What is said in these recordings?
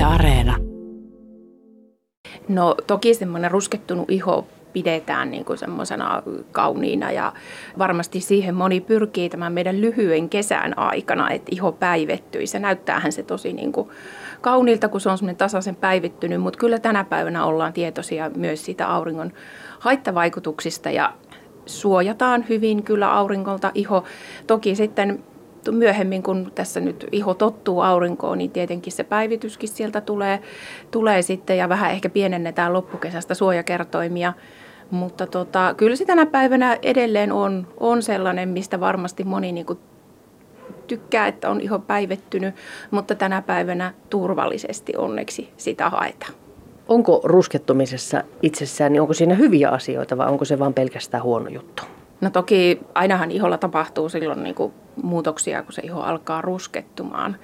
Yle Areena. No toki semmoinen ruskettunut iho pidetään niin kuin semmoisena kauniina ja varmasti siihen moni pyrkii tämän meidän lyhyen kesän aikana, että iho päivettyisi. Se näyttäähän se tosi niin kuin kauniilta, kun se on semmoinen tasaisen päivittynyt, mutta kyllä tänä päivänä ollaan tietoisia myös siitä auringon haittavaikutuksista ja suojataan hyvin kyllä aurinkolta iho. Toki sitten myöhemmin, kun tässä nyt iho tottuu aurinkoon, niin tietenkin se päivityskin sieltä tulee, tulee sitten ja vähän ehkä pienennetään loppukesästä suojakertoimia. Mutta tota, kyllä se tänä päivänä edelleen on, on sellainen, mistä varmasti moni niin kuin tykkää, että on iho päivettynyt, mutta tänä päivänä turvallisesti onneksi sitä haetaan. Onko ruskettumisessa itsessään, niin onko siinä hyviä asioita vai onko se vain pelkästään huono juttu? No toki ainahan iholla tapahtuu silloin niin kuin muutoksia, kun se iho alkaa ruskettumaan.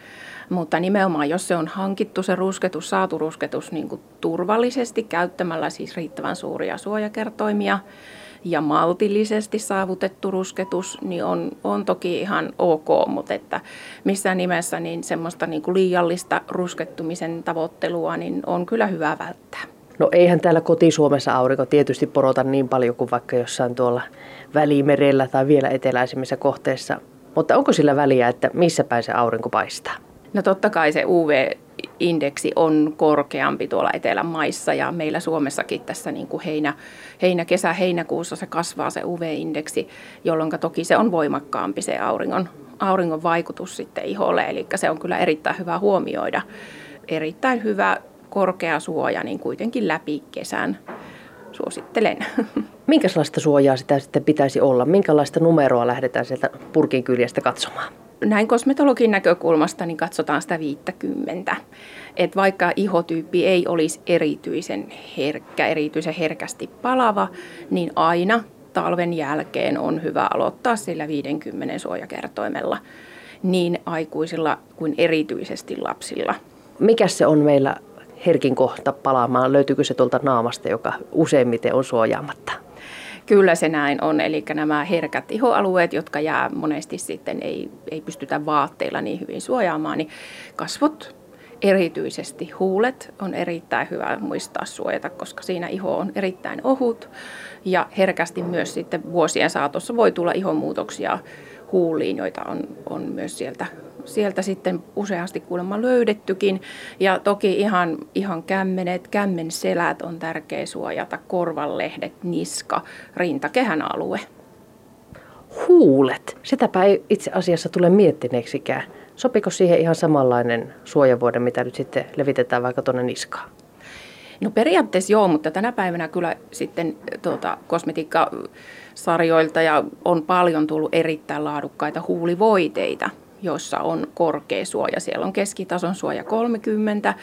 Mutta nimenomaan, jos se on hankittu se rusketus, saatu rusketus niin kuin turvallisesti käyttämällä siis riittävän suuria suojakertoimia ja maltillisesti saavutettu rusketus, niin on, on toki ihan ok, mutta että missään nimessä niin semmoista niin kuin liiallista ruskettumisen tavoittelua niin on kyllä hyvä välttää. No eihän täällä koti-Suomessa aurinko tietysti porota niin paljon kuin vaikka jossain tuolla Välimerellä tai vielä eteläisemmissä kohteissa. Mutta onko sillä väliä, että missä päin se aurinko paistaa? No totta kai se UV-indeksi on korkeampi tuolla etelän maissa ja meillä Suomessakin tässä niin kuin heinä, heinä, kesä, heinäkuussa se kasvaa se UV-indeksi, jolloin toki se on voimakkaampi se auringon, auringon vaikutus sitten iholle. Eli se on kyllä erittäin hyvä huomioida. Erittäin hyvä korkea suoja niin kuitenkin läpi kesän. Suosittelen. Minkälaista suojaa sitä sitten pitäisi olla? Minkälaista numeroa lähdetään sieltä purkin kyljestä katsomaan? näin kosmetologin näkökulmasta niin katsotaan sitä 50. Et vaikka ihotyyppi ei olisi erityisen herkkä, erityisen herkästi palava, niin aina talven jälkeen on hyvä aloittaa sillä 50 suojakertoimella niin aikuisilla kuin erityisesti lapsilla. Mikä se on meillä herkin kohta palaamaan? Löytyykö se tuolta naamasta, joka useimmiten on suojaamatta? Kyllä se näin on, eli nämä herkät ihoalueet, jotka jää monesti sitten ei, ei pystytä vaatteilla niin hyvin suojaamaan, niin kasvot, erityisesti huulet on erittäin hyvä muistaa suojata, koska siinä iho on erittäin ohut ja herkästi myös sitten vuosien saatossa voi tulla ihonmuutoksia huuliin, joita on, on myös sieltä sieltä sitten useasti kuulemma löydettykin. Ja toki ihan, ihan kämmenet, selät on tärkeä suojata, korvanlehdet, niska, rintakehän alue. Huulet, sitäpä ei itse asiassa tule miettineeksikään. Sopiko siihen ihan samanlainen suojavuode, mitä nyt sitten levitetään vaikka tuonne niskaan? No periaatteessa joo, mutta tänä päivänä kyllä sitten tuota, kosmetiikkasarjoilta ja on paljon tullut erittäin laadukkaita huulivoiteita, joissa on korkea suoja. Siellä on keskitason suoja 30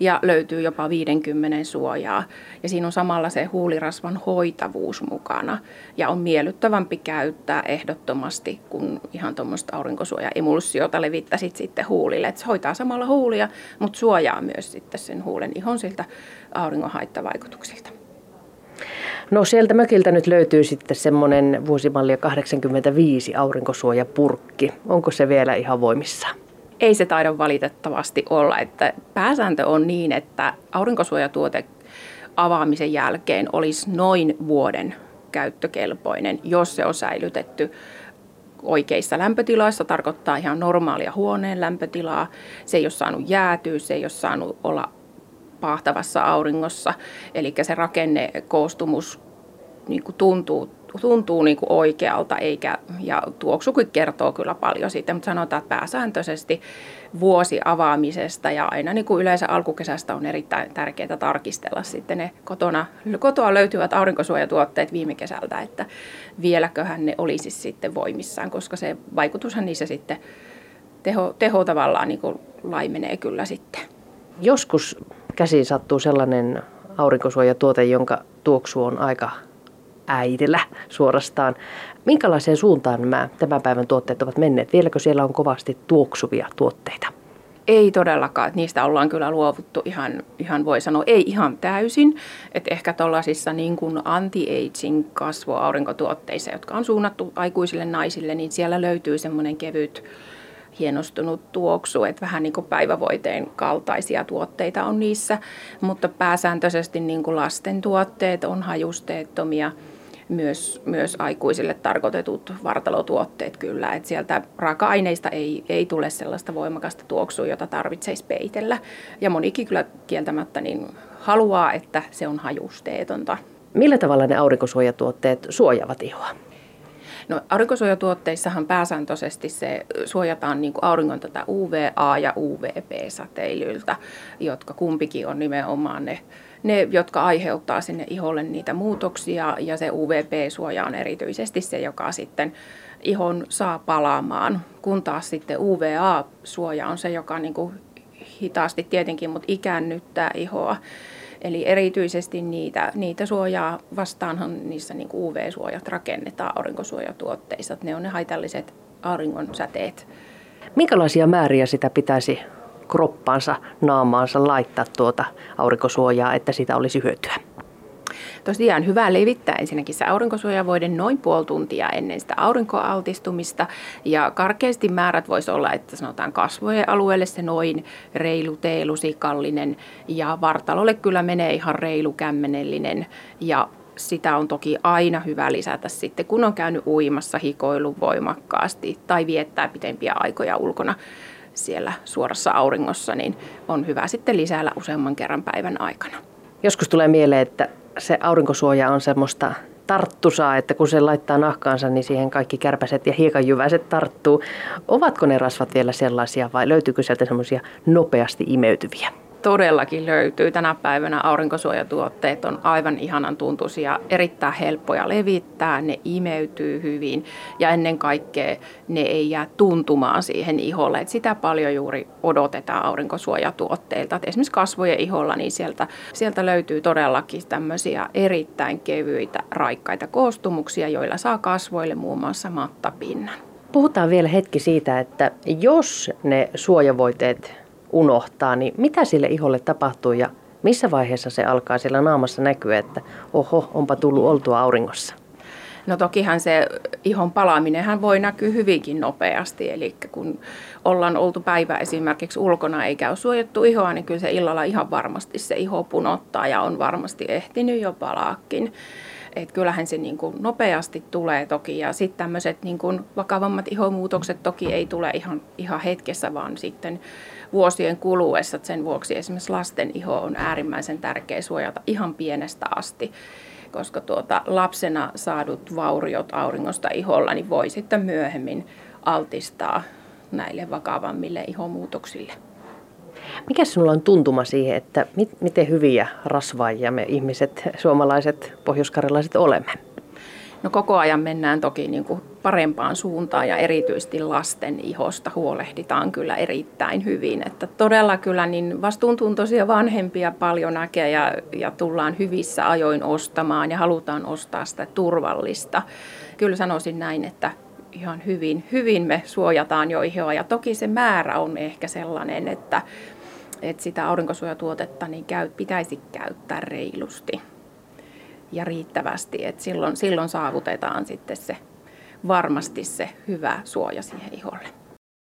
ja löytyy jopa 50 suojaa. Ja siinä on samalla se huulirasvan hoitavuus mukana. Ja on miellyttävämpi käyttää ehdottomasti, kun ihan tuommoista aurinkosuojaemulsiota levittäisit sitten huulille. Et se hoitaa samalla huulia, mutta suojaa myös sitten sen huulen ihon siltä auringon haittavaikutuksilta. No sieltä mökiltä nyt löytyy sitten semmoinen vuosimallia 85 aurinkosuojapurkki. Onko se vielä ihan voimissa? Ei se taida valitettavasti olla. Että pääsääntö on niin, että aurinkosuojatuote avaamisen jälkeen olisi noin vuoden käyttökelpoinen, jos se on säilytetty oikeissa lämpötiloissa, tarkoittaa ihan normaalia huoneen lämpötilaa. Se ei ole saanut jäätyä, se ei ole saanut olla pahtavassa auringossa. Eli se rakennekoostumus niin kuin tuntuu, tuntuu niin kuin oikealta, eikä, ja tuoksukin kertoo kyllä paljon siitä, mutta sanotaan, että pääsääntöisesti vuosi avaamisesta ja aina niin kuin yleensä alkukesästä on erittäin tärkeää tarkistella sitten ne kotona, kotoa löytyvät aurinkosuojatuotteet viime kesältä, että vieläköhän ne olisi sitten voimissaan, koska se vaikutushan niissä sitten teho, teho tavallaan niin kuin laimenee kyllä sitten. Joskus käsiin sattuu sellainen aurinkosuojatuote, jonka tuoksu on aika äidellä suorastaan. Minkälaiseen suuntaan nämä tämän päivän tuotteet ovat menneet? Vieläkö siellä on kovasti tuoksuvia tuotteita? Ei todellakaan. Niistä ollaan kyllä luovuttu ihan, ihan voi sanoa, ei ihan täysin. Että ehkä tuollaisissa niin anti-aging kasvoaurinkotuotteissa, jotka on suunnattu aikuisille naisille, niin siellä löytyy semmoinen kevyt hienostunut tuoksu, että vähän niin kuin päivävoiteen kaltaisia tuotteita on niissä, mutta pääsääntöisesti niin kuin lasten tuotteet on hajusteettomia, myös, myös aikuisille tarkoitetut vartalotuotteet kyllä, että sieltä raaka-aineista ei, ei tule sellaista voimakasta tuoksua, jota tarvitseisi peitellä. Ja monikin kyllä kieltämättä niin haluaa, että se on hajusteetonta. Millä tavalla ne aurinkosuojatuotteet suojaavat ihoa? No, aurinkosuojatuotteissahan pääsääntöisesti se suojataan niin kuin auringon tätä UVA- ja UVP-säteilyltä, jotka kumpikin on nimenomaan ne, ne, jotka aiheuttaa sinne iholle niitä muutoksia ja se UVP-suoja on erityisesti se, joka sitten ihon saa palaamaan, kun taas sitten UVA-suoja on se, joka niin kuin hitaasti tietenkin, mutta ikäännyttää ihoa. Eli erityisesti niitä, niitä suojaa vastaanhan niissä niin UV-suojat rakennetaan aurinkosuojatuotteissa. Ne on ne haitalliset auringon säteet. Minkälaisia määriä sitä pitäisi kroppansa, naamaansa laittaa tuota aurinkosuojaa, että sitä olisi hyötyä? Tosiaan hyvä levittää ensinnäkin se aurinkosuojavoide noin puoli tuntia ennen sitä aurinkoaltistumista. Ja karkeasti määrät voisi olla, että sanotaan kasvojen alueelle se noin reilu teelusikallinen ja vartalolle kyllä menee ihan reilu kämmenellinen ja sitä on toki aina hyvä lisätä sitten, kun on käynyt uimassa hikoilu voimakkaasti tai viettää pitempiä aikoja ulkona siellä suorassa auringossa, niin on hyvä sitten lisäillä useamman kerran päivän aikana. Joskus tulee mieleen, että se aurinkosuoja on semmoista tarttusaa, että kun se laittaa nahkaansa, niin siihen kaikki kärpäset ja hiekanjyväiset tarttuu. Ovatko ne rasvat vielä sellaisia vai löytyykö sieltä semmoisia nopeasti imeytyviä? Todellakin löytyy. Tänä päivänä aurinkosuojatuotteet on aivan ihanan tuntuisia, erittäin helppoja levittää, ne imeytyy hyvin ja ennen kaikkea ne ei jää tuntumaan siihen iholle. Et sitä paljon juuri odotetaan aurinkosuojatuotteilta. Et esimerkiksi kasvojen iholla, niin sieltä, sieltä löytyy todellakin tämmöisiä erittäin kevyitä, raikkaita koostumuksia, joilla saa kasvoille muun muassa mattapinnan. Puhutaan vielä hetki siitä, että jos ne suojavoiteet unohtaa, niin mitä sille iholle tapahtuu ja missä vaiheessa se alkaa siellä naamassa näkyä, että oho, onpa tullut oltua auringossa? No tokihan se ihon palaaminenhan voi näkyä hyvinkin nopeasti, eli kun ollaan oltu päivä esimerkiksi ulkona eikä ole suojattu ihoa, niin kyllä se illalla ihan varmasti se iho punottaa ja on varmasti ehtinyt jo palaakin. Et kyllähän se niin kuin nopeasti tulee toki ja sitten tämmöiset niin kuin vakavammat ihomuutokset toki ei tule ihan, ihan hetkessä, vaan sitten vuosien kuluessa. Sen vuoksi esimerkiksi lasten iho on äärimmäisen tärkeä suojata ihan pienestä asti koska tuota, lapsena saadut vauriot auringosta iholla niin voi sitten myöhemmin altistaa näille vakavammille ihomuutoksille. Mikä sinulla on tuntuma siihen, että mit, miten hyviä rasvaajia me ihmiset, suomalaiset, pohjoiskarjalaiset olemme? No koko ajan mennään toki niin kuin parempaan suuntaan ja erityisesti lasten ihosta huolehditaan kyllä erittäin hyvin. Että todella kyllä niin vastuuntuntoisia vanhempia paljon näkee ja, ja tullaan hyvissä ajoin ostamaan ja halutaan ostaa sitä turvallista. Kyllä sanoisin näin, että ihan hyvin, hyvin me suojataan jo ihoa ja toki se määrä on ehkä sellainen, että, että sitä aurinkosuojatuotetta niin käy, pitäisi käyttää reilusti ja riittävästi, että silloin, silloin saavutetaan sitten se varmasti se hyvä suoja siihen iholle.